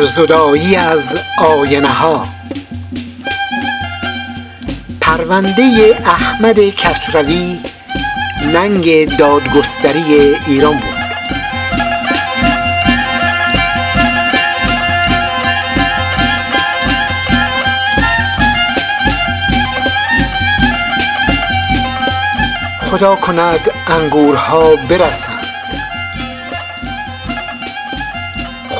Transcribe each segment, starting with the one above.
قبار زدایی از آینه ها. پرونده احمد کسروی ننگ دادگستری ایران بود. خدا کند انگورها برسند.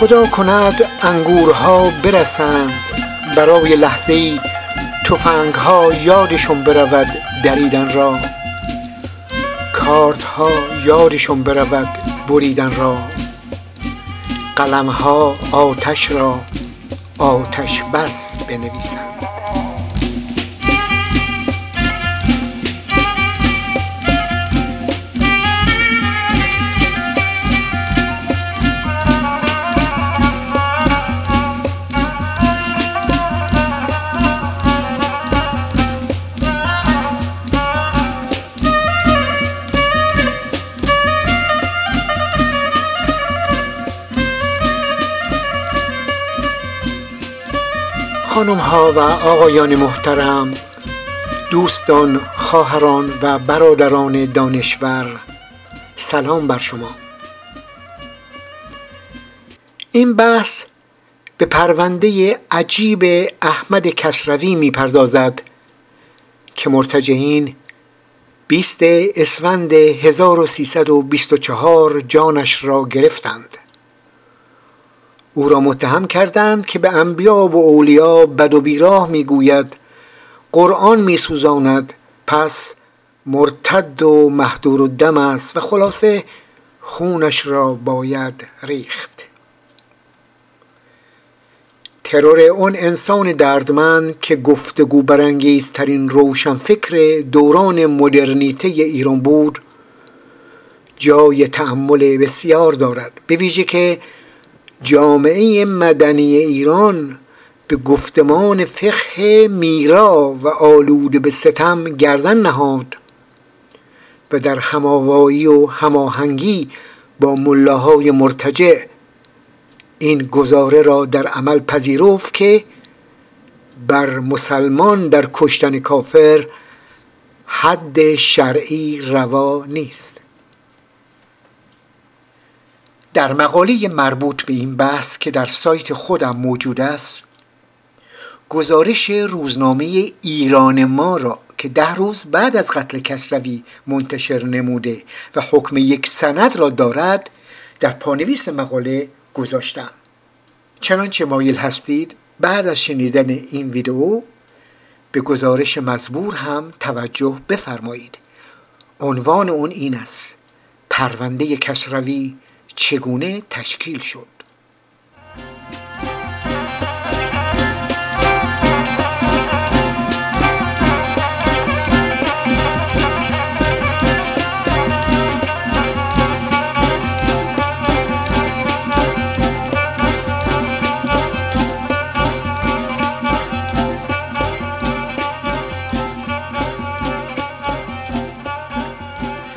خدا کند انگورها برسند. برای لحظه ای ها یادشون برود دریدن را. کارت ها یادشون برود بریدن را. قلم ها آتش را آتش بس بنویسند. خانم ها و آقایان محترم دوستان خواهران و برادران دانشور سلام بر شما. این بحث به پرونده عجیب احمد کسروی می‌پردازد که مرتجعین 20 اسفند 1324 جانش را گرفتند. او را متهم کردند که به انبیا و اولیا بد و بیراه می‌گوید قرآن میسوزاند پس مرتد و محدور و دم است و خلاصه خونش را باید ریخت. ترور اون انسان دردمند که گفتگو برانگیزترین روشن فکر دوران مدرنیته ایران بود جای تأمل بسیار دارد به ویژه که جامعه مدنی ایران به گفتمان فقه میرا و آلود به ستم گردن نهاد و در هماوایی و هماهنگی با ملاهای مرتجع این گزاره را در عمل پذیرفت که بر مسلمان در کشتن کافر حد شرعی روا نیست. در مقاله مربوط به این بحث که در سایت خودم موجود است گزارش روزنامه ایران ما را که ده روز بعد از قتل کسروی منتشر نموده و حکم یک سند را دارد در پانویس مقاله گذاشتم. چنانچه مایل هستید بعد از شنیدن این ویدئو به گزارش مزبور هم توجه بفرمایید. عنوان اون این است پرونده کسروی چگونه تشکیل شد؟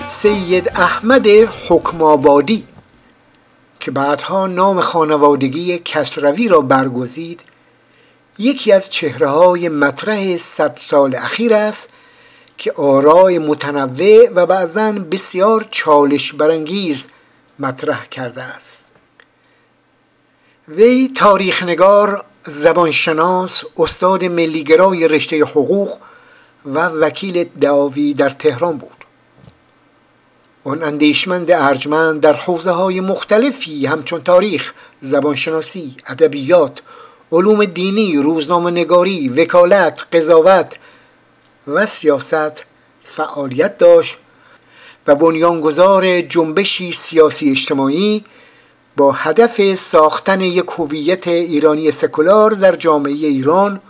سید احمد حکمابادی که بعدها نام خانوادگی کسروی را برگزید یکی از چهره های مطرح صد سال اخیر است که آرای متنوع و بعضا بسیار چالش برانگیز مطرح کرده است. وی تاریخنگار زبانشناس استاد ملیگرای رشته حقوق و وکیل دعاوی در تهران بود. آن اندیشمند ارجمند در حوزه های مختلفی همچون تاریخ، زبانشناسی، ادبیات، علوم دینی، روزنامه نگاری، وکالت، قضاوت و سیاست فعالیت داشت و بنیانگذار جنبشی سیاسی اجتماعی با هدف ساختن یک هویت ایرانی سکولار در جامعه ایران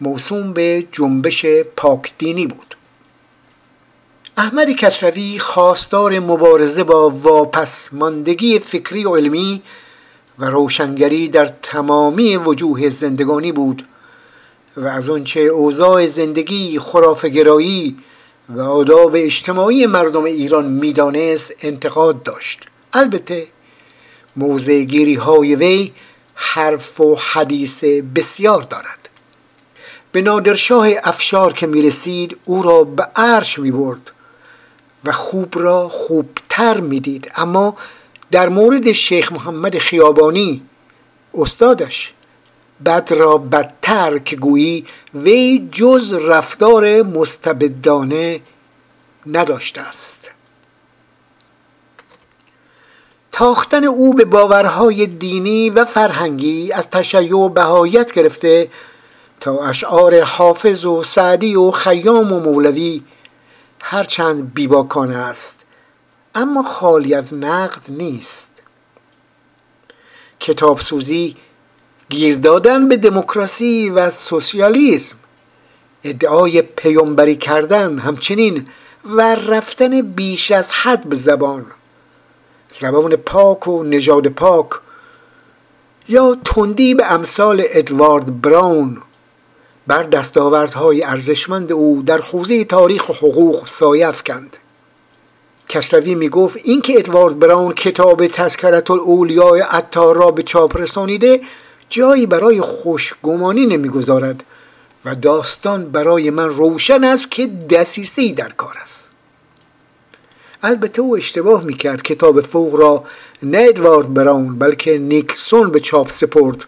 موسوم به جنبش پاک دینی بود. احمد کسروی خواستار مبارزه با واپسماندگی فکری و علمی و روشنگری در تمامی وجوه زندگانی بود و از آنچه اوضاع زندگی خرافگرایی و آداب اجتماعی مردم ایران می‌دانست انتقاد داشت. البته موضع های وی حرف و حدیث بسیار دارد. به نادرشاه افشار که می رسید او را به عرش می برد و خوب را خوبتر می دید اما در مورد شیخ محمد خیابانی استادش بد را بدتر که گویی وی جز رفتار مستبدانه نداشته است. تاختن او به باورهای دینی و فرهنگی از تشیع و بهایت گرفته تا اشعار حافظ و سعدی و خیام و مولوی هرچند بیباکانه است اما خالی از نقد نیست. کتابسوزی گیر دادن به دموکراسی و سوسیالیسم ادعای پیامبری کردن همچنین و رفتن بیش از حد به زبان زبان پاک و نژاد پاک یا تندی به امثال ادوارد براون. بر دستاوردهای ارزشمند او در حوزه تاریخ و حقوق سایه افکند. کشتوی می گفت اینکه ادوارد براون کتاب تذکرت الاولیاء عطار را به چاپ رسانیده جایی برای خوشگمانی نمی‌گذارد و داستان برای من روشن است که دسیسی در کار است. البته او اشتباه می‌کرد کتاب فوق را نه ادوارد براون بلکه نیکسون به چاپ سپرد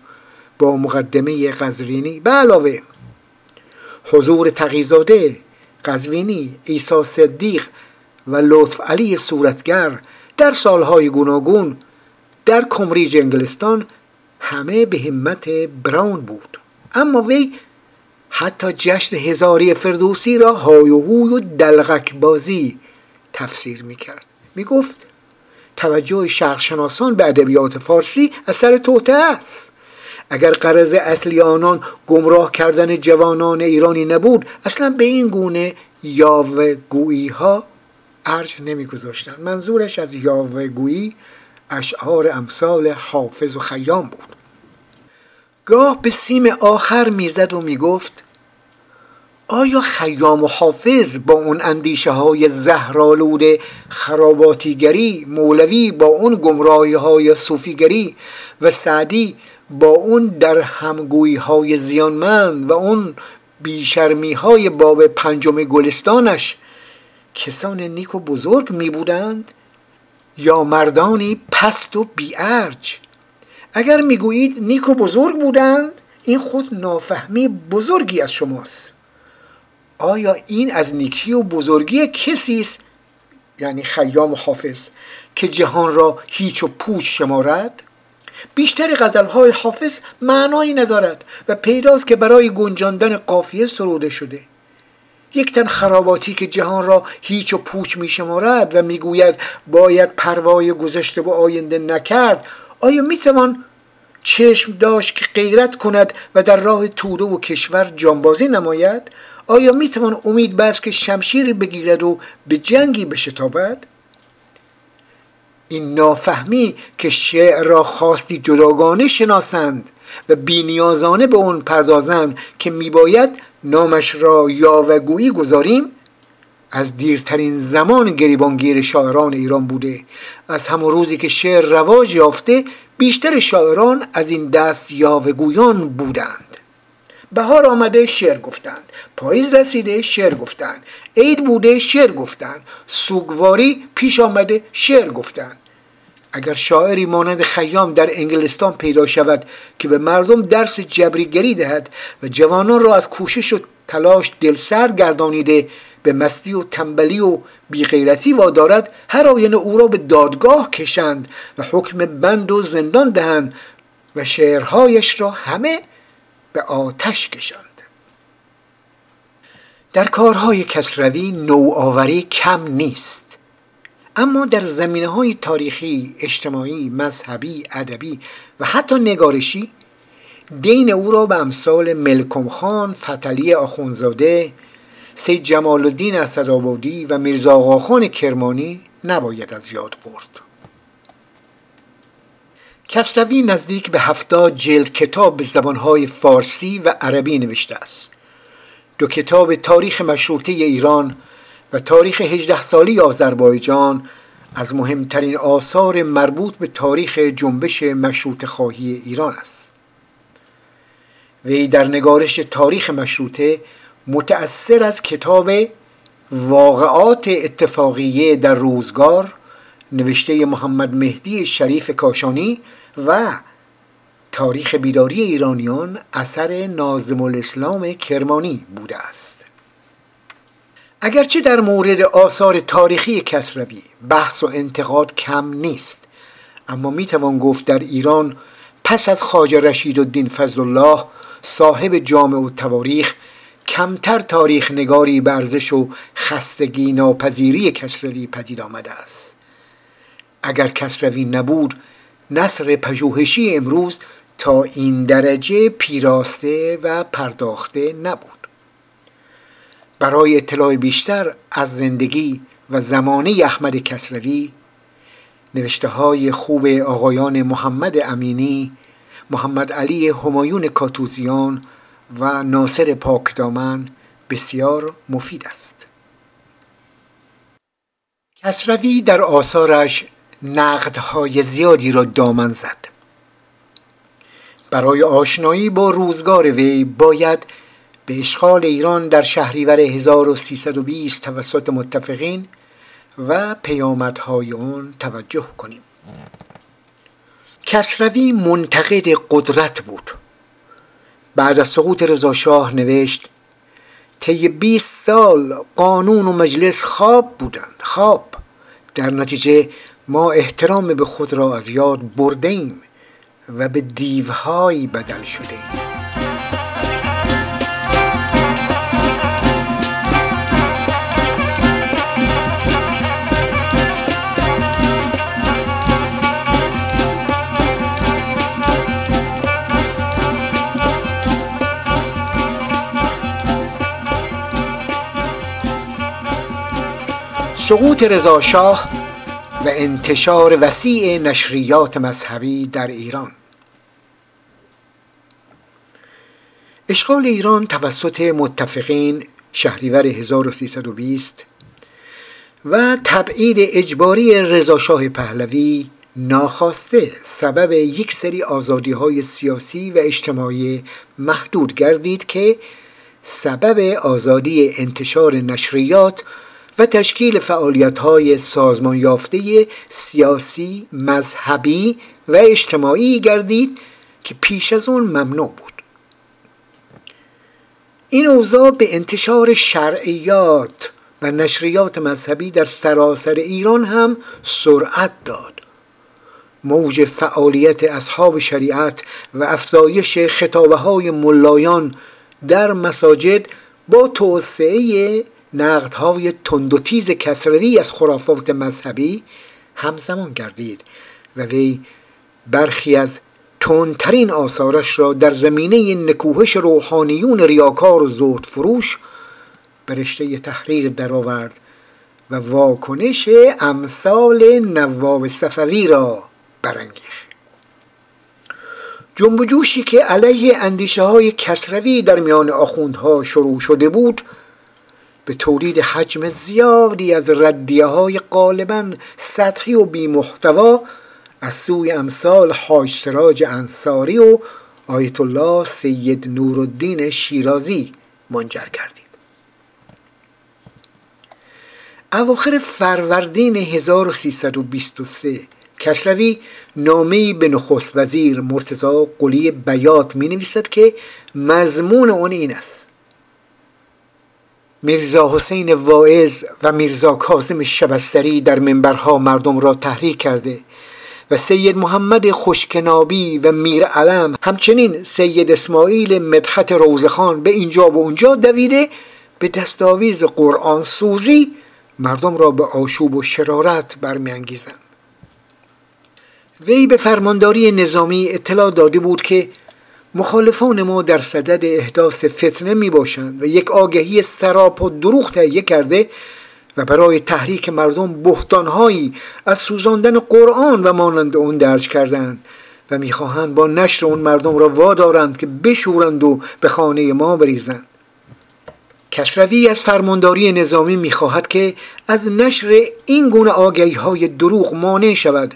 با مقدمه قزوینی به علاوه حضور تقیزاده قزوینی ایسا صدیق و لطف علی صورتگر در سالهای گوناگون در کمریج انگلستان همه به همت براون بود. اما وی حتی جشن هزاری فردوسی را های و هوی و دلغک بازی تفسیر می‌کرد. می‌گفت توجه شرقشناسان به ادبیات فارسی اثر توته است. اگر قرض اصلی آنان گمراه کردن جوانان ایرانی نبود اصلا به این گونه یاوه گویی ها ارج نمیگذاشتند. منظورش از یاوه گویی اشعار امثال حافظ و خیام بود. گاه به سیم آخر می‌زد و می‌گفت آیا خیام و حافظ با اون اندیشه های زهرالود خراباتیگری مولوی با اون گمراهی های صوفیگری و سعدی با اون در همگویی های زیانمند و اون بیشرمی های باب پنجم گلستانش کسان نیک و بزرگ می بودند یا مردانی پست و بیارج؟ اگر می‌گویید نیک و بزرگ بودند این خود نافهمی بزرگی از شماست. آیا این از نیکی و بزرگی کسی است؟ یعنی خیام و حافظ که جهان را هیچ و پوچ شمارد؟ بیشتر غزلهای حافظ معنایی ندارد و پیداست که برای گنجاندن قافیه سروده شده. یک تن خراباتی که جهان را هیچ و پوچ می شمارد و می‌گوید باید پروای گذشته و آینده نکرد آیا می‌توان چشم داشت که غیرت کند و در راه توده و کشور جانبازی نماید؟ آیا می‌توان امید بست که شمشیری بگیرد و به جنگی بشتابد؟ این نافهمی که شعر را خواستی جداگانه شناسند و بینیازانه به اون پردازند که میباید نامش را یاوگویی گذاریم از دیرترین زمان گریبانگیر شاعران ایران بوده. از همون روزی که شعر رواج یافته بیشتر شاعران از این دست یاوگویان بودند. بهار آمده شعر گفتند. پاییز رسیده شعر گفتند عید بوده شعر گفتند سوگواری پیش آمده شعر گفتند اگر شاعری مانند خیام در انگلستان پیدا شود که به مردم درس جبریگری دهد و جوانان را از کوشش و تلاش دلسرد گردانیده به مستی و تنبلی و بیغیرتی وادارد هر آینه او را به دادگاه کشند و حکم بند و زندان دهند و شعرهایش را همه به آتش کشند. در کارهای کسروی نوآوری کم نیست. اما در زمینه های تاریخی، اجتماعی، مذهبی، ادبی و حتی نگارشی دین او را به امثال ملکم خان، فتلی آخونزاده، سید جمال الدین اسدآبادی و میرزا آقاخان کرمانی نباید از یاد برد. کسروی نزدیک به هفتاد جلد کتاب به زبانهای فارسی و عربی نوشته است. دو کتاب تاریخ مشروطه ایران و تاریخ هجده سالی آذربایجان از مهمترین آثار مربوط به تاریخ جنبش مشروط خواهی ایران است. وی در نگارش تاریخ مشروطه متأثر از کتاب واقعات اتفاقیه در روزگار نوشته محمد مهدی شریف کاشانی و تاریخ بیداری ایرانیان اثر نازم الاسلام کرمانی بوده است. اگرچه در مورد آثار تاریخی کسروی بحث و انتقاد کم نیست اما می‌توان گفت در ایران پس از خواجه رشید الدین فضل الله صاحب جامع و تواریخ کمتر تاریخ نگاری برزش و خستگی ناپذیری کسروی پدید آمده است. اگر کسروی نبود نصر پژوهشی امروز تا این درجه پیراسته و پرداخته نبود. برای اطلاع بیشتر از زندگی و زمانه احمد کسروی نوشته های خوب آقایان محمد امینی محمد علی همایون کاتوزیان و ناصر پاکدامن بسیار مفید است. کسروی در آثارش نقدهای زیادی را دامن زد. برای آشنایی با روزگار وی باید به اشغال ایران در شهریور 1320 توسط متفقین و پیامدهای آن توجه کنیم. کسروی منتقد قدرت بود. بعد از سقوط رضاشاه نوشت طی 20 سال قانون و مجلس خواب بودند خواب. در نتیجه ما احترام به خود را از یاد برده ایم و به دیوهایی بدل شده. ایم سقوط رضاشاه و انتشار وسیع نشریات مذهبی در ایران. اشغال ایران توسط متفقین شهریور 1320 و تبعید اجباری رضاشاه پهلوی ناخواسته سبب یک سری آزادی های سیاسی و اجتماعی محدود گردید که سبب آزادی انتشار نشریات و تشکیل فعالیت های سازمان یافته سیاسی، مذهبی و اجتماعی گردید که پیش از اون ممنوع بود. این اوضاع به انتشار شرعیات و نشریات مذهبی در سراسر ایران هم سرعت داد. موج فعالیت اصحاب شریعت و افزایش خطابه های ملایان در مساجد با توسعه نقدهای تند و تیز کسروی از خرافات مذهبی همزمان گردید و وی برخی از تندترین آثارش را در زمینه نکوهش روحانیون ریاکار و زهد فروش به رشته تحریر درآورد و واکنش امثال نواب صفوی را برانگیخت. جنب جوشی که علیه اندیشه های کسروی در میان آخوندها شروع شده بود به تولید حجم زیادی از ردیه های غالبا سطحی و بیمحتوا از سوی امثال حاج سراج انصاری و آیت الله سید نورالدین شیرازی منجر کردید اواخر فروردین 1323 کشروی نامه‌ای به نخست وزیر مرتضا قلی بیات می نویسد که مضمون آن این است. میرزا حسین واعظ و میرزا کاظم شبستری در منبرها مردم را تحریک کرده و سید محمد خوشکنابی و میر علم همچنین سید اسماعیل مدحت روزخان به اینجا و اونجا دویده به دستاویز قرآن سوزی مردم را به آشوب و شرارت برمیانگیزند. وی به فرمانداری نظامی اطلاع داده بود که مخالفان ما در صدد احداث فتنه می باشند و یک آگهی سراپ و دروغ تهیه کرده و برای تحریک مردم بحتانهایی از سوزاندن قرآن و مانند اون درج کردند و می‌خواهند با نشر اون مردم را وادارند که بشورند و به خانه ما بریزند. کسروی از فرمانداری نظامی می‌خواهد که از نشر این گونه آگهی های دروغ مانع شود.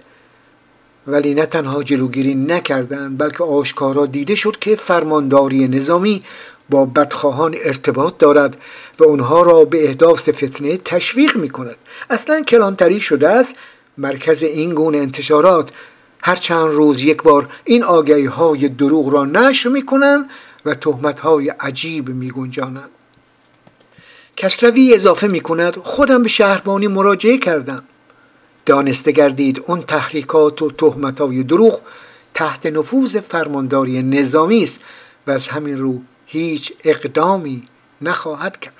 ولی نه تنها جلوگیری نکردند بلکه آشکارا دیده شد که فرمانداری نظامی با بدخواهان ارتباط دارد و اونها را به احداث فتنه تشویق می کند اصلا کلانتری شده است مرکز این گونه انتشارات. هر چند روز یک بار این آگهی های دروغ را نشر می کنند و تهمت های عجیب می گنجانند کسروی اضافه می کند خودم به شهربانی مراجعه کردم. دانسته گردید اون تحریکات و تهمت های دروغ تحت نفوذ فرمانداری نظامی است و از همین رو هیچ اقدامی نخواهد کرد.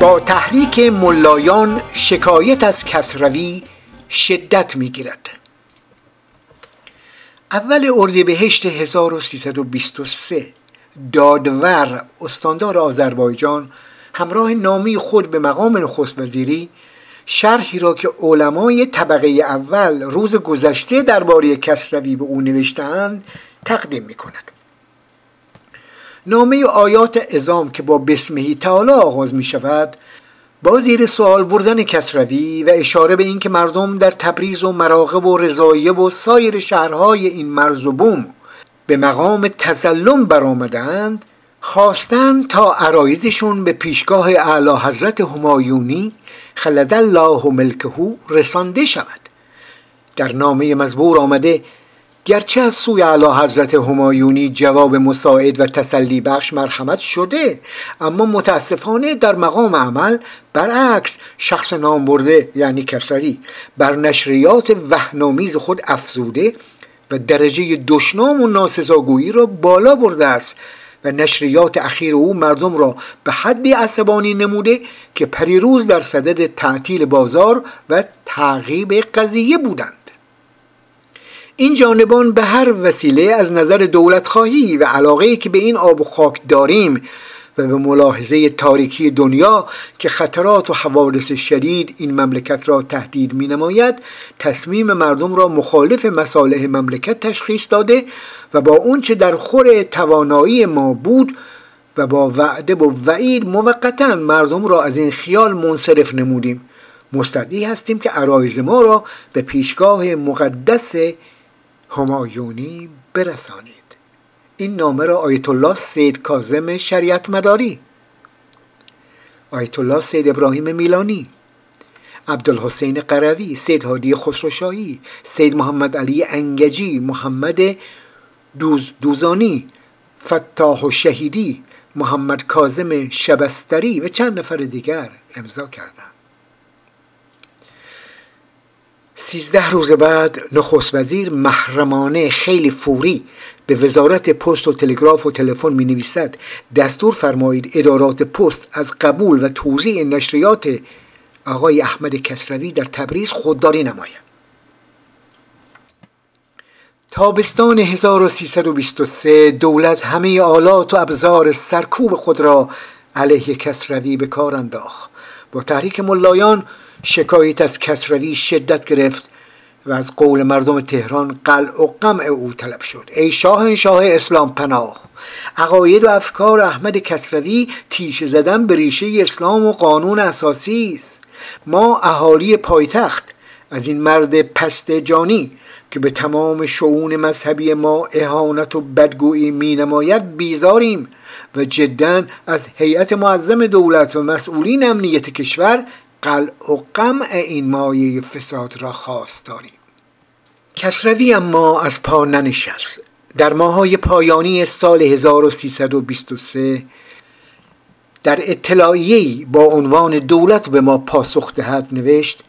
با تحریک ملایان شکایت از کسروی شدت می‌گیرد. اول اردیبهشت 1323 دادور استاندار آذربایجان همراه نامی خود به مقام نخست وزیری شرحی را که علمای طبقه اول روز گذشته درباره کسروی به او نوشتهاند تقدیم می کند نامه آیات ازام که با بسمهی تعالی آغاز می شود با زیر سوال بردن کسروی و اشاره به اینکه مردم در تبریز و مراقب و رضایه و سایر شهرهای این مرز و بوم به مقام تسلم برآمدند خواستند تا عرایزشون به پیشگاه اعلی حضرت همایونی خلد الله ملکهو رسانده شود. در نامه مزبور آمده گرچه از سوی اعلی حضرت همایونی جواب مساعد و تسلی بخش مرحمت شده اما متاسفانه در مقام عمل برعکس شخص نام برده یعنی کسری بر نشریات وهنامیز خود افزوده و درجه دشنام و ناسزاگویی را بالا برده است و نشریات اخیر او مردم را به حدی عصبانی نموده که پریروز در صدد تعطیل بازار و تعقیب قضیه بودند. این جانبان به هر وسیله از نظر دولت خواهی و علاقه که به این آب و خاک داریم و به ملاحظه تاریکی دنیا که خطرات و حوادث شدید این مملکت را تهدید می نماید تصمیم مردم را مخالف مصالح مملکت تشخیص داده و با اونچه در خور توانایی ما بود و با وعده و وعید موقتا مردم را از این خیال منصرف نمودیم. مستدی هستیم که عرایز ما را به پیشگاه مقدس همایونی برسانید. این نامه را آیت الله سید کازم شریعت مداری آیت الله سید ابراهیم میلانی عبدالحسین قروی سید هادی خسروشاهی سید محمد علی انگجی محمد دوز دوزانی فتاح و شهیدی محمد کازم شبستری و چند نفر دیگر امضا کردند. سیزده روز بعد نخست وزیر محرمانه خیلی فوری به وزارت پست و تلگراف و تلفن می نویسد دستور فرمایید ادارات پست از قبول و توضیح نشریات آقای احمد کسروی در تبریز خودداری نمایند تابستان 1323 دولت همه آلات و ابزار سرکوب خود را علیه کسروی به کار انداخت. با تحریک ملایان شکایت از کسروی شدت گرفت و از قول مردم تهران قلع و قمع او طلب شد. ای شاه شاه اسلام پناه. عقاید و افکار احمد کسروی تیشه زدن به ریشه اسلام و قانون اساسی است. ما اهالی پایتخت از این مرد پست جانی که به تمام شعون مذهبی ما اهانت و بدگویی می نماید بیزاریم و جدا از هیئت معظم دولت و مسئولین امنیت کشور قلع و قمع این مایه فساد را خواست داریم. کسروی اما از پا ننشست. در ماهای پایانی سال 1323 در اطلاعیه‌ای با عنوان دولت به ما پاسخ دهد نوشت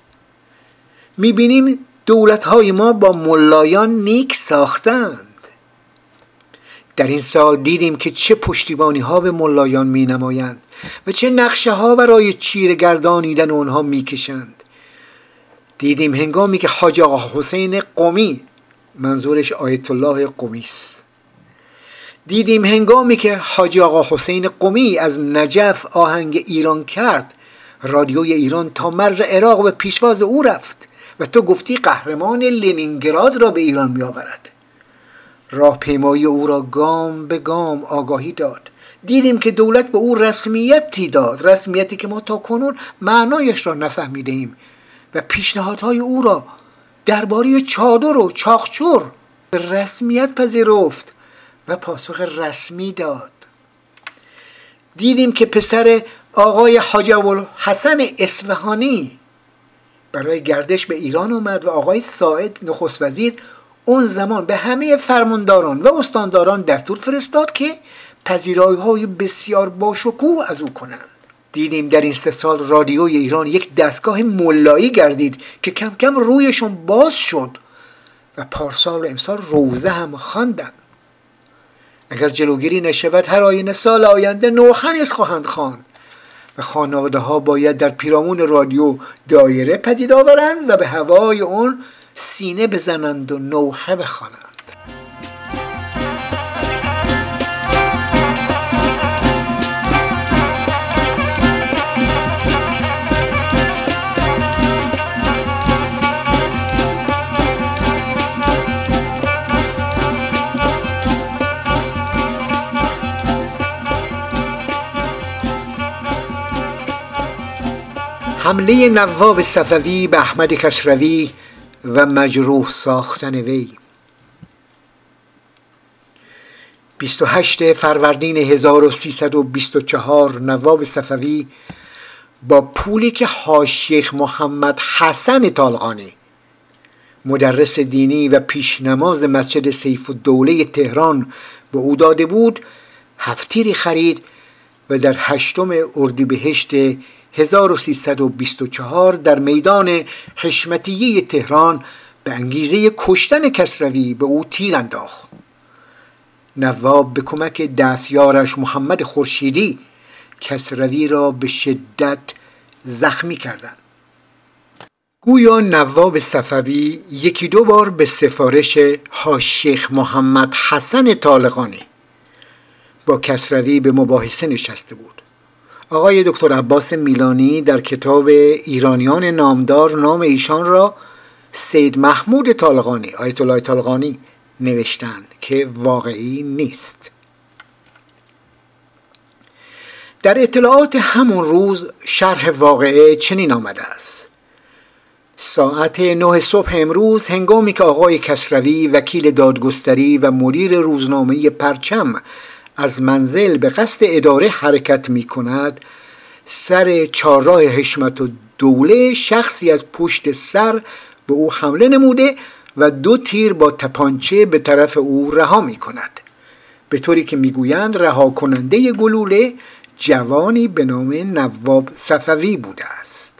می‌بینیم دولت های ما با ملایان نیک ساختند. در این سال دیدیم که چه پشتیبانی ها به ملایان می نمایند و چه نقشه ها برای چیر گردانیدن آنها می کشند دیدیم هنگامی که حاج آقا حسین قمی منظورش آیت الله قمی است. دیدیم هنگامی که حاجی آقا حسین قمی از نجف آهنگ ایران کرد. رادیوی ایران تا مرز عراق به پیشواز او رفت و تو گفتی قهرمان لنینگراد را به ایران میآورد. راهپیمایی او را گام به گام آگاهی داد. دیدیم که دولت به او رسمیتی داد رسمیتی که ما تا کنون معنایش را نفهمیده ایم و پیشنهادهای او را درباره چادر و چاخچور به رسمیت پذیرفت و پاسخ رسمی داد. دیدیم که پسر آقای حاج حسن اصفهانی برای گردش به ایران اومد و آقای ساعد نخست وزیر اون زمان به همه فرمانداران و استانداران دستور فرستاد که پذیرایی های بسیار باشکوه از او کنند. دیدیم در این سه سال رادیوی ایران یک دستگاه ملایی گردید که کم کم رویشون باز شد و پارسال و امسال روزه هم خواندند اگر جلوگیری نشود هر آینه سال آینده نوخنیز خواهند خواند و خانواده ها باید در پیرامون رادیو دایره پدید آورند و به هوای اون سینه بزنند و نوحه بخوانند. حمله نواب صفوی به احمد کسروی و مجروح ساختن وی. 28 فروردین 1324 نواب صفوی با پولی که حاشیخ محمد حسن طالقانی مدرس دینی و پیشنماز مسجد سیف الدوله تهران به او داده بود هفتیری خرید و در هشتم اردیبهشت 1324 در میدان حشمتیه تهران به انگیزه کشتن کسروی به او تیر انداخت. نواب به کمک دستیارش محمد خورشیدی کسروی را به شدت زخمی کردند. گویا نواب صفوی یکی دو بار به سفارش شیخ محمد حسن طالقانی با کسروی به مباحثه نشسته بود. آقای دکتر عباس میلانی در کتاب ایرانیان نامدار نام ایشان را سید محمود طالقانی آیت الله طالقانی نوشتند که واقعی نیست. در اطلاعات همون روز شرح واقعه چنین آمده است. ساعت نه صبح امروز هنگامی که آقای کسروی وکیل دادگستری و مدیر روزنامه پرچم از منزل به قصد اداره حرکت می کند سر چهارراه حشمت و دوله شخصی از پشت سر به او حمله نموده و دو تیر با تپانچه به طرف او رها می کند به طوری که می‌گویند رها کننده گلوله جوانی به نام نواب صفوی بوده است.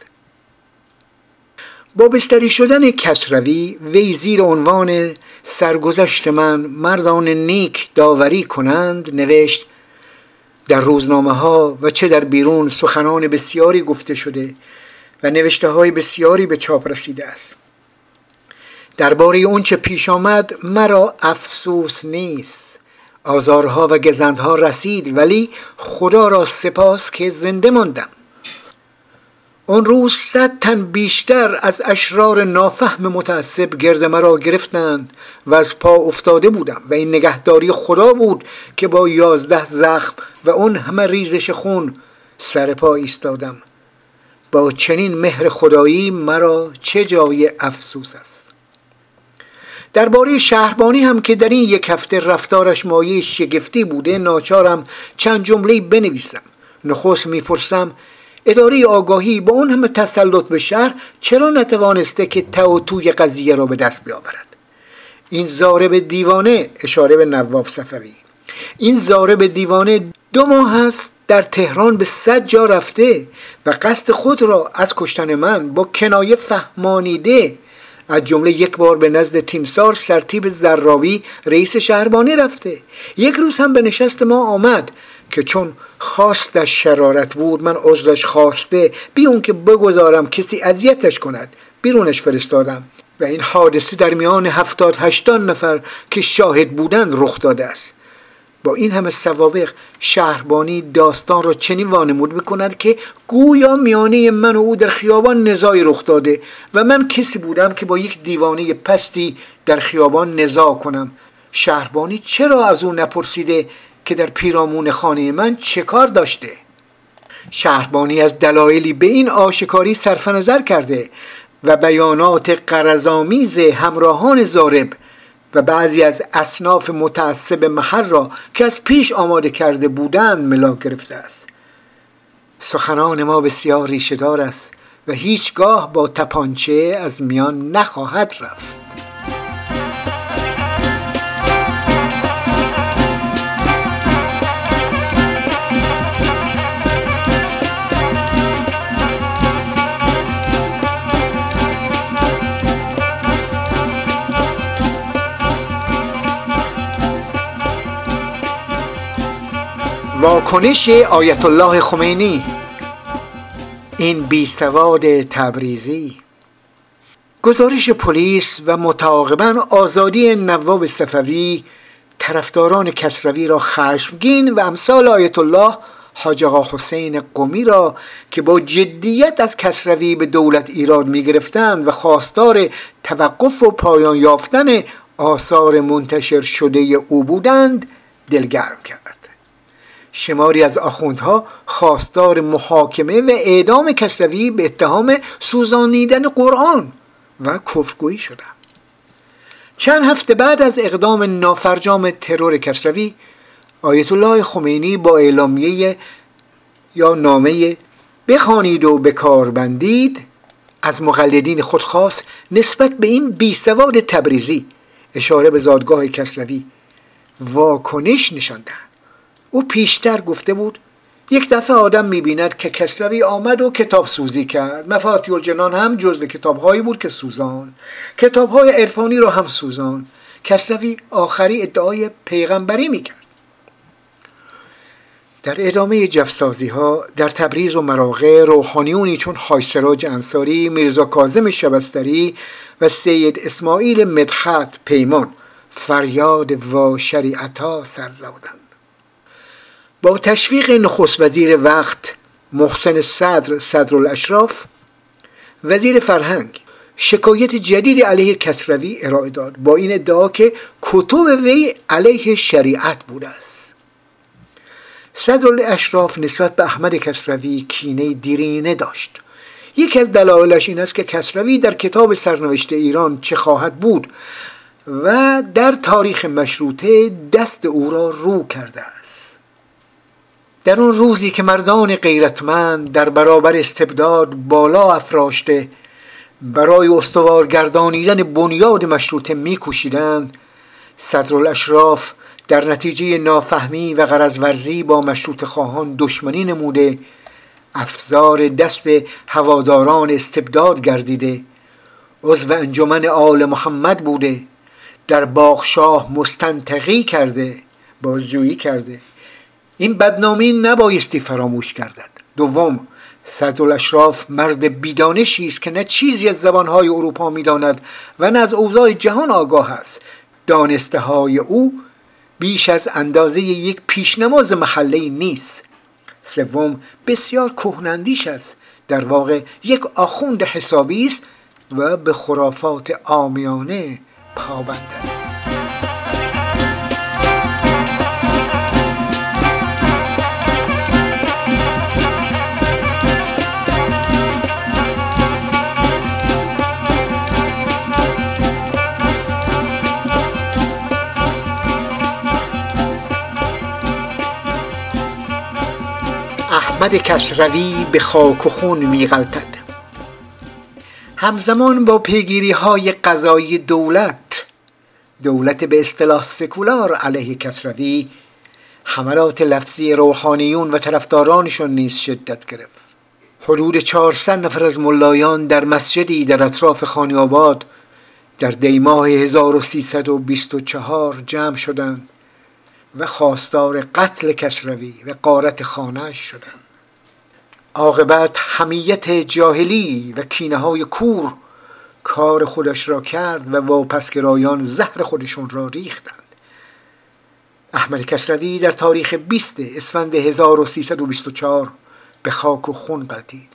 با بستری شدن کسروی وی زیر عنوان سرگذشت من مردان نیک داوری کنند نوشت در روزنامه ها و چه در بیرون سخنان بسیاری گفته شده و نوشته های بسیاری به چاپ رسیده است. درباره اون چه پیش آمد مرا افسوس نیست. آزارها و گزندها رسید ولی خدا را سپاس که زنده ماندم. اون روز صد تن بیشتر از اشرار نافهم متعصب گرد مرا گرفتند و از پا افتاده بودم و این نگهداری خدا بود که با یازده زخم و اون همه ریزش خون سر پا ایستادم. با چنین مهر خدایی مرا چه جای افسوس است. درباره شهربانی هم که در این یک هفته رفتارش مایه شگفتی بوده ناچارم چند جمله بنویسم. نخست می‌پرسم اداره آگاهی با اون همه تسلط به شهر چرا نتوانسته که تو توی قضیه را به دست بیاورد؟ این زارب دیوانه اشاره به نواف صفوی. این زارب دیوانه دو ماه است در تهران به صد جا رفته و قصد خود را از کشتن من با کنایه فهمانیده از جمله یک بار به نزد تیمسار سرتیب زراوی رئیس شهربانی رفته. یک روز هم به نشست ما آمد. که چون خواستش شرارت بود من عذرش خواسته بی اون که بگذارم کسی اذیتش کند. بیرونش فرستادم و این حادثه در میان هفتاد هشتان نفر که شاهد بودند رخ داده است. با این همه سوابق شهربانی داستان را چنین وانمود می‌کند که گویا میانه من و او در خیابان نزاعی رخ داده و من کسی بودم که با یک دیوانه پستی در خیابان نزاع کنم. شهربانی چرا از او نپرسیده؟ که در پیرامون خانه من چه کار داشته؟ شهربانی از دلایلی به این آشکاری صرف نظر کرده و بیانات قرضامیز همراهان زارب و بعضی از اصناف متعصب محل را که از پیش آماده کرده بودند ملا گرفته است. سخنان ما بسیار ریشهدار است و هیچگاه با تپانچه از میان نخواهد رفت. واکنش آیت الله خمینی. این بیسواد تبریزی. گزارش پلیس و متعاقبا آزادی نواب صفوی طرفداران کسروی را خشمگین و امثال آیت الله حاج آقا حسین قمی را که با جدیت از کسروی به دولت ایراد می گرفتند و خواستار توقف و پایان یافتن آثار منتشر شده او بودند دلگرم کرد. شماری از آخوندها خواستار محاکمه و اعدام کسروی به اتهام سوزانیدن قرآن و کفرگویی شدند چند هفته بعد از اقدام نافرجام ترور کسروی آیت الله خمینی با اعلامیه یا نامه بخوانید و به کار بندید از مقلدین خود خواست نسبت به این بیسواد تبریزی اشاره به زادگاه کسروی واکنش نشاندند او پیشتر گفته بود یک دفعه آدم می‌بیند که کسروی آمد و کتاب سوزی کرد. مفاتی الجنان هم جزو کتابهایی بود که سوزان. کتابهای عرفانی رو هم سوزان. کسروی آخری ادعای پیغمبری می‌کرد. در ادامه جفسازی ها در تبریز و مراغه روحانیونی چون حاج انصاری میرزا کازم شبستری و سید اسماعیل مدحت پیمان فریاد و شریعتا سر زدند با تشویق نخست وزیر وقت محسن صدر صدر الاشراف وزیر فرهنگ شکایت جدید علیه کسروی ارائه داد با این ادعا که کتب وی علیه شریعت بوده است. صدر الاشراف نسبت به احمد کسروی کینه دیرینه داشت. یکی از دلایلش این است که کسروی در کتاب سرنوشت ایران چه خواهد بود و در تاریخ مشروطه دست او را رو کرده در اون روزی که مردان غیرتمند در برابر استبداد بالا افراشته برای استوار گردانیدن بنیاد مشروطه میکوشیدند صدرالاشراف در نتیجه نافهمی و غرضورزی با مشروط خواهان دشمنی نموده افزار دست هواداران استبداد گردیده عضو انجمن آل محمد بوده در باغشاه مستنتقی کرده بازجویی کرده. این بدنامی نبایستی فراموش کردن دوم اشراف مرد بیدانشی است که نه چیزی از زبانهای اروپا می‌داند و نه از اوضاع جهان آگاه است. دانسته های او بیش از اندازه یک پیشنماز محله نیست. سوم بسیار کهنندیش است. در واقع یک آخوند حسابی است و به خرافات آمیانه پابند است. احمد کسروی به خاک و خون میغلطد همزمان با پیگیری های قضایی دولت دولت به اصطلاح سکولار علیه کسروی حملات لفظی روحانیون و طرفدارانشون نیز شدت گرفت. حدود 400 نفر از ملایان در مسجدی در اطراف خانی آباد در دیماه 1324 جمع شدند و خواستار قتل کسروی و قارت خانه شدند. عاقبت همیت جاهلی و کینه های کور کار خودش را کرد و واپسگرایان زهر خودشون را ریختند. احمد کسروی در تاریخ 20 اسفند 1324 به خاک و خون قلتید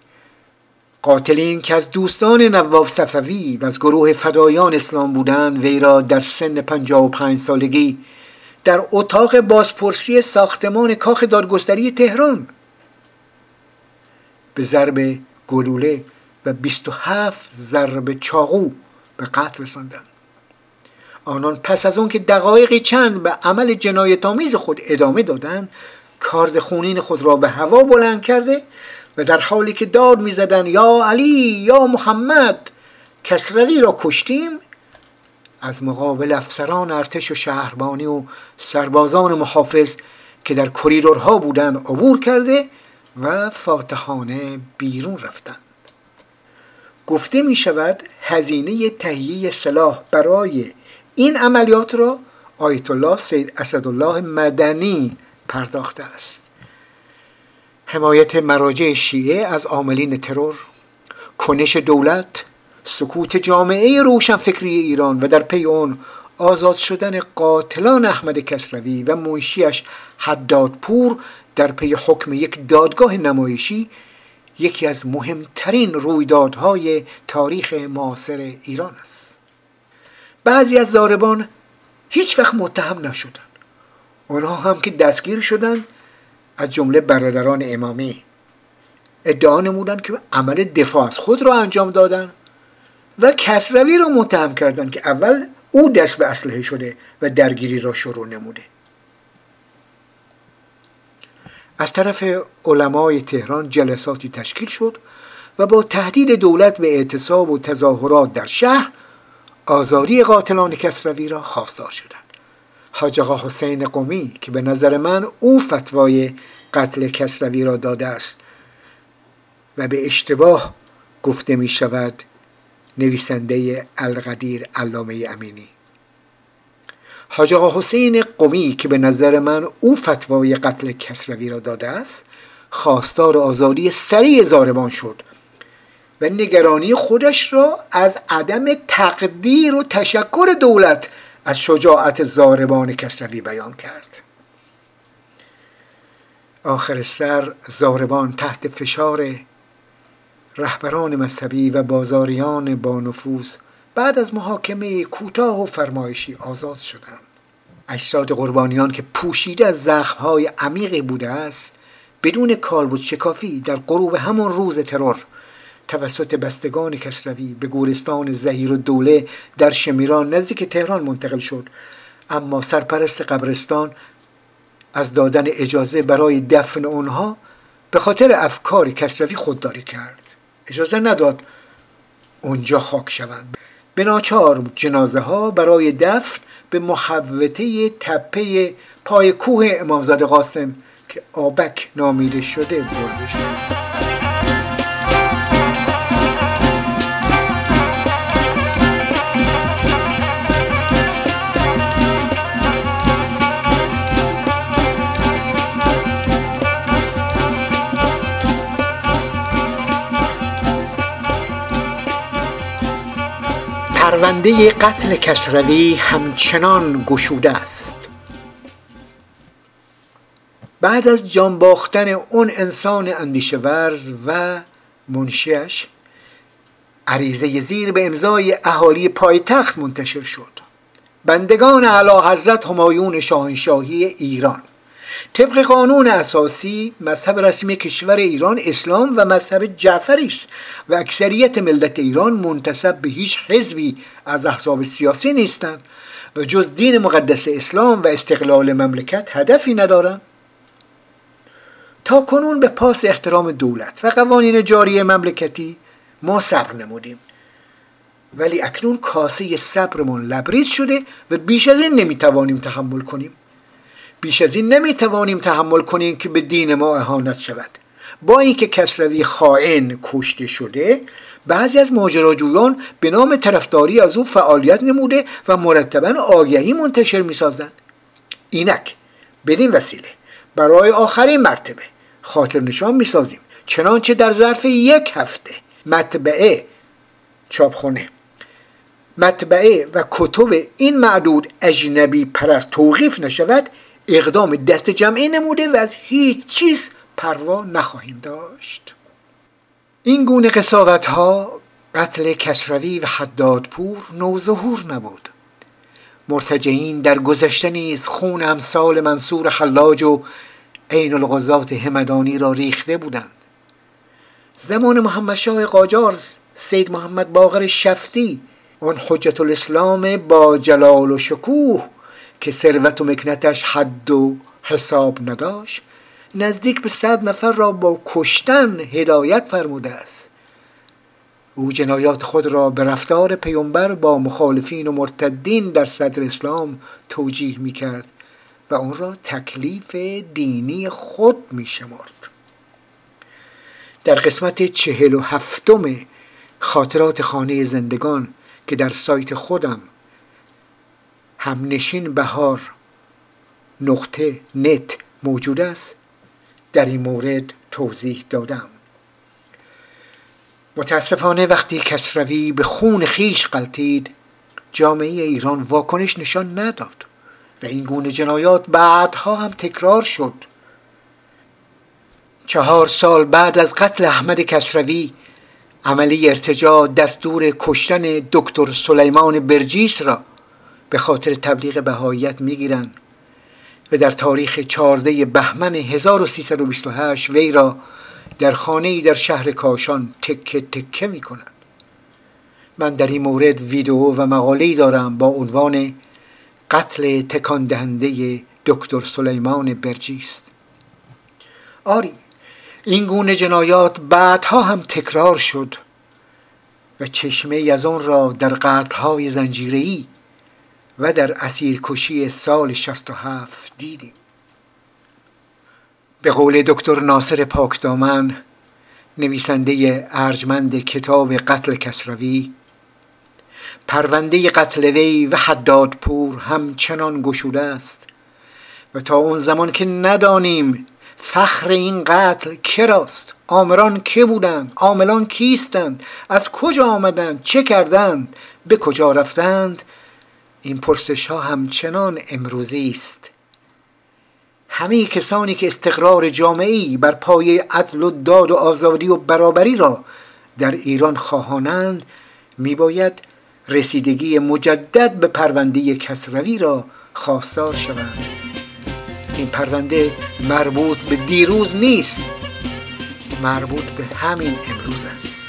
قاتلین که از دوستان نواب صفوی و از گروه فدایان اسلام بودند وی را در سن 55 سالگی در اتاق بازپرسی ساختمان کاخ دادگستری تهران به ضرب گلوله و 27 ضرب چاقو به قتل رساندند. آنان پس از اون که دقایقی چند به عمل جنایتآمیز خود ادامه دادند کارد خونین خود را به هوا بلند کرده و در حالی که داد می‌زدند یا علی یا محمد کسروی را کشتیم؟ از مقابل افسران ارتش و شهربانی و سربازان محافظ که در کریدورها بودند عبور کرده و فاتحانه بیرون رفتند. گفته می شود هزینه تهیه سلاح برای این عملیات را آیت الله سید اسدالله مدنی پرداخته است. حمایت مراجع شیعه از عاملین ترور کنش دولت سکوت جامعه روشنفکری ایران و در پی آن آزاد شدن قاتلان احمد کسروی و منشیش حدادپور در پی حکم یک دادگاه نمایشی یکی از مهمترین رویدادهای تاریخ معاصر ایران است. بعضی از زاربان هیچ وقت متهم نشدند. آنها هم که دستگیر شدند از جمله برادران امامی. ادعا نمودند که عمل دفاع از خود را انجام دادند و کسروی را متهم کردند که اول او دست به اسلحه شده و درگیری را شروع نموده. از طرف علمای تهران جلساتی تشکیل شد و با تهدید دولت به اعتصاب و تظاهرات در شهر آزاری قاتلان کسروی را خواستار شدند. حاج آقا حسین قومی که به نظر من او فتوای قتل کسروی را داده است و به اشتباه گفته می شود نویسنده القدیر علامه امینی. حاج آقا حسین قمی که به نظر من او فتوای قتل کسروی را داده است خواستار آزادی سریع زاربان شد و نگرانی خودش را از عدم تقدیر و تشکر دولت از شجاعت زاربان کسروی بیان کرد. آخر سر زاربان تحت فشار رهبران مذهبی و بازاریان با نفوذ بعد از محاکمه کوتاه و فرمایشی آزاد شدند اجساد قربانیان که پوشیده از زخمهای عمیقی بوده است بدون کالبد شکافی در غروب همان روز ترور توسط بستگان کسروی به گورستان زهیر و دوله در شمیران نزدیک تهران منتقل شد. اما سرپرست قبرستان از دادن اجازه برای دفن آنها به خاطر افکار کسروی خودداری کرد. اجازه نداد اونجا خاک شوند. به ناچار جنازه ها برای دفن به محوطه تپه پای کوه امامزاده قاسم که آبک نامیده شده برده شد. پرونده قتل کسروی همچنان گشوده است. بعد از جان باختن اون انسان اندیشه ورز و منشیش عریضه زیر به امضای اهالی پایتخت منتشر شد. بندگان اعلی حضرت همایون شاهنشاهی ایران. طبق قانون اساسی مذهب رسمی کشور ایران اسلام و مذهب جعفری است و اکثریت ملت ایران منتسب به هیچ حزبی از احزاب سیاسی نیستند و جز دین مقدس اسلام و استقلال مملکت هدفی ندارند. تا کنون به پاس احترام دولت و قوانین جاری مملکتی ما صبر نمودیم. ولی اکنون کاسه صبرمون لبریز شده و بیش از این نمی‌توانیم تحمل کنیم. بیش از این نمی‌توانیم تحمل کنیم که به دین ما اهانت شود. با اینکه کسروی خائن کشته شده بعضی از ماجراجویان به نام طرفداری از او فعالیت نموده و مرتبا آگهی منتشر می‌سازند اینک بدین وسیله برای آخرین مرتبه خاطر نشان می‌سازیم. چنانچه در ظرف یک هفته مطبعه چاپخونه مطبعه و کتب این معدود اجنبی پرست توقیف نشود اقدام دست جمعی نموده و از هیچ چیز پروا نخواهیم داشت. این گونه قصاوت ها قتل کسروی و حدادپور نوظهور نبود. مرتجعین در گذشته نیز خون امثال منصور حلاج و عین الغزات همدانی را ریخته بودند. زمان محمد شاه قاجار سید محمد باقر شفتی آن حجت الاسلام با جلال و شکوه که ثروت و مکنتش حد و حساب نداشت نزدیک به صد نفر را با کشتن هدایت فرموده است. او جنایات خود را به رفتار پیامبر با مخالفین و مرتدین در صدر اسلام توجیه می کرد و اون را تکلیف دینی خود می شمارد در قسمت چهل و هفتم خاطرات خانه زندگان که در سایت خودم همنشین بهار. نقطه نت موجود است. در این مورد توضیح دادم. متاسفانه وقتی کسروی به خون خیش قلتید جامعه ایران واکنش نشان نداد و این گونه جنایات بعدها هم تکرار شد. چهار سال بعد از قتل احمد کسروی عملی ارتجا دستور کشتن دکتر سلیمان برجیس را به خاطر تبلیغ بهاییت می‌گیرند و در تاریخ 14 بهمن 1328 وی را در خانه در شهر کاشان تکه تکه می کنند من در این مورد ویدیو و مقاله دارم با عنوان قتل تکان دهنده دکتر سلیمان برجیست آری این گونه جنایات بعدها هم تکرار شد و چشمه از آن را در قتلهای زنجیری و در اسیرکشی سال 67 دیدیم. به قول دکتر ناصر پاکدامن نویسنده ارجمند کتاب قتل کسروی پرونده قتل وی و حدادپور همچنان گشوده است و تا اون زمان که ندانیم فخر این قتل کراست آمران که بودند عاملان کیستند از کجا آمدند چه کردند به کجا رفتند این پرسش ها همچنان امروزی است. همه کسانی که استقرار جامعی بر پای عدل و داد و آزادی و برابری را در ایران خواهانند میباید رسیدگی مجدد به پرونده کسروی را خواستار شوند. این پرونده مربوط به دیروز نیست مربوط به همین امروز است.